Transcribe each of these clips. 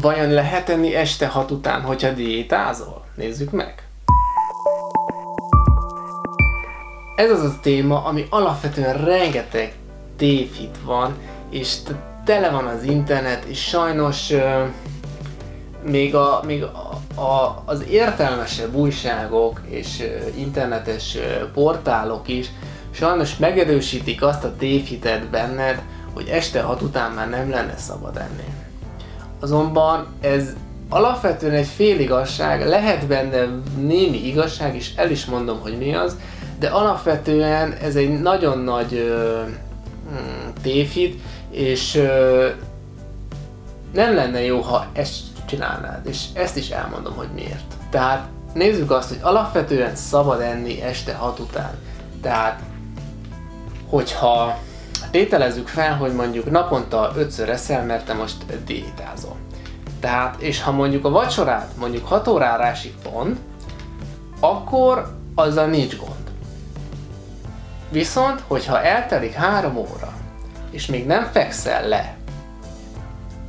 Vajon lehet enni este hat után, hogyha diétázol? Nézzük meg! Ez az a téma, ami alapvetően rengeteg tévhit van, és tele van az internet, és sajnos még, a, még a, a, az értelmesebb újságok és internetes portálok is sajnos megerősítik azt a tévhitet benned, hogy este hat után már nem lenne szabad enni. Azonban ez alapvetően egy féligazság, lehet benne némi igazság, és el is mondom, hogy mi az, de alapvetően ez egy nagyon nagy ö, mm, tévhit, és ö, nem lenne jó, ha ezt csinálnád, és ezt is elmondom, hogy miért. Tehát nézzük azt, hogy alapvetően szabad enni este hat után. Tehát, hogyha tételezzük fel, hogy mondjuk naponta ötször eszel, mert te most diétázol. Tehát, és ha mondjuk a vacsorát mondjuk 6 órára esik pont, akkor azzal nincs gond. Viszont, hogyha eltelik 3 óra, és még nem fekszel le,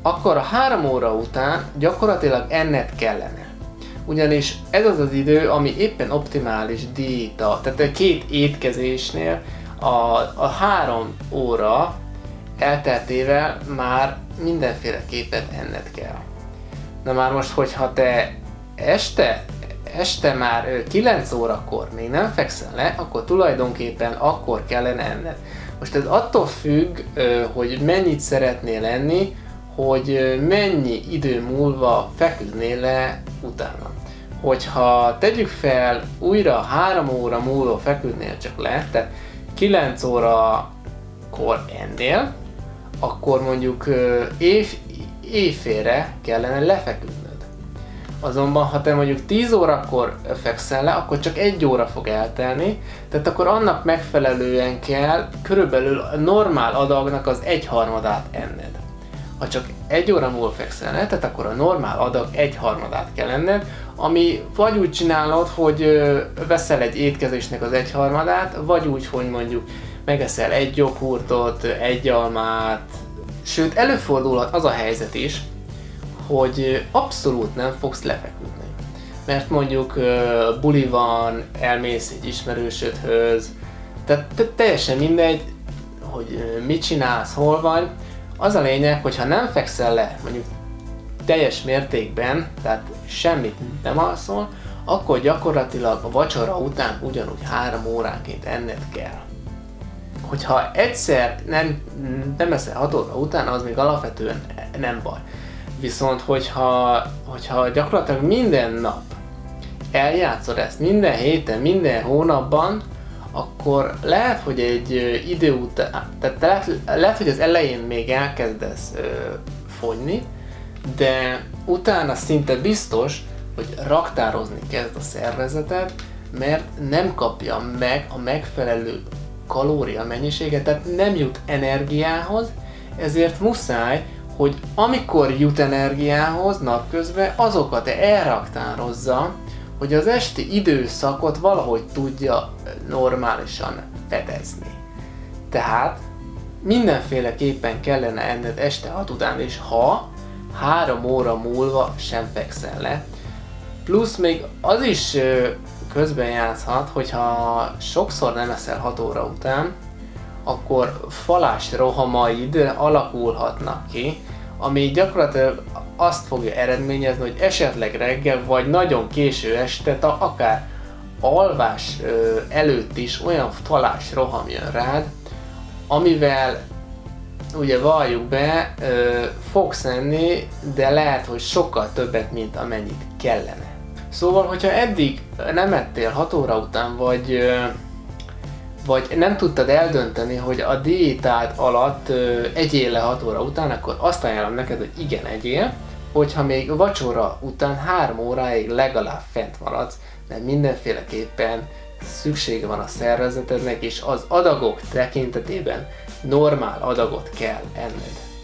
akkor a 3 óra után gyakorlatilag enned kellene. Ugyanis ez az az idő, ami éppen optimális diéta, tehát a két étkezésnél a, a három óra elteltével már mindenféleképpen enned kell. Na már most, hogyha te este, este már 9 órakor még nem fekszel le, akkor tulajdonképpen akkor kellene enned. Most ez attól függ, hogy mennyit szeretnél lenni, hogy mennyi idő múlva feküdnél le utána. Hogyha tegyük fel, újra 3 óra múlva feküdnél csak le, tehát 9 óra kor ennél, akkor mondjuk év, éjfélre kellene lefeküdnöd. Azonban, ha te mondjuk 10 órakor fekszel le, akkor csak egy óra fog eltelni, tehát akkor annak megfelelően kell körülbelül a normál adagnak az egyharmadát enned. Ha csak egy óra múlva fekszel le, tehát akkor a normál adag egyharmadát kell enned, ami vagy úgy csinálod, hogy veszel egy étkezésnek az egyharmadát, vagy úgy, hogy mondjuk megeszel egy joghurtot, egy almát, sőt előfordulhat az a helyzet is, hogy abszolút nem fogsz lefeküdni. Mert mondjuk buli van, elmész egy ismerősödhöz, tehát teljesen mindegy, hogy mit csinálsz, hol vagy. Az a lényeg, hogy ha nem fekszel le, mondjuk teljes mértékben, tehát semmit nem alszol, akkor gyakorlatilag a vacsora után ugyanúgy három óránként enned kell. Hogyha egyszer nem, nem eszel 6 óra után, az még alapvetően nem baj. Viszont hogyha, hogyha gyakorlatilag minden nap eljátszod ezt, minden héten, minden hónapban, akkor lehet, hogy egy idő után, tehát lehet, lehet hogy az elején még elkezdesz ö, fogyni, de utána szinte biztos, hogy raktározni kezd a szervezeted, mert nem kapja meg a megfelelő kalória mennyiséget, tehát nem jut energiához, ezért muszáj, hogy amikor jut energiához napközben, azokat elraktározza, hogy az esti időszakot valahogy tudja normálisan fedezni. Tehát mindenféleképpen kellene enned este 6 után, és ha három óra múlva sem fekszel le. Plusz még az is közben játszhat, hogyha sokszor nem eszel 6 óra után, akkor falás rohamaid alakulhatnak ki, ami gyakorlatilag azt fogja eredményezni, hogy esetleg reggel vagy nagyon késő este, akár alvás előtt is olyan falás roham jön rád, amivel ugye valljuk be, fogsz enni, de lehet, hogy sokkal többet, mint amennyit kellene. Szóval, hogyha eddig nem ettél 6 óra után, vagy vagy nem tudtad eldönteni, hogy a diétád alatt egyél le 6 óra után, akkor azt ajánlom neked, hogy igen, egyél, hogyha még vacsora után 3 óráig legalább fent maradsz, mert mindenféleképpen szüksége van a szervezetednek, és az adagok tekintetében normál adagot kell enned.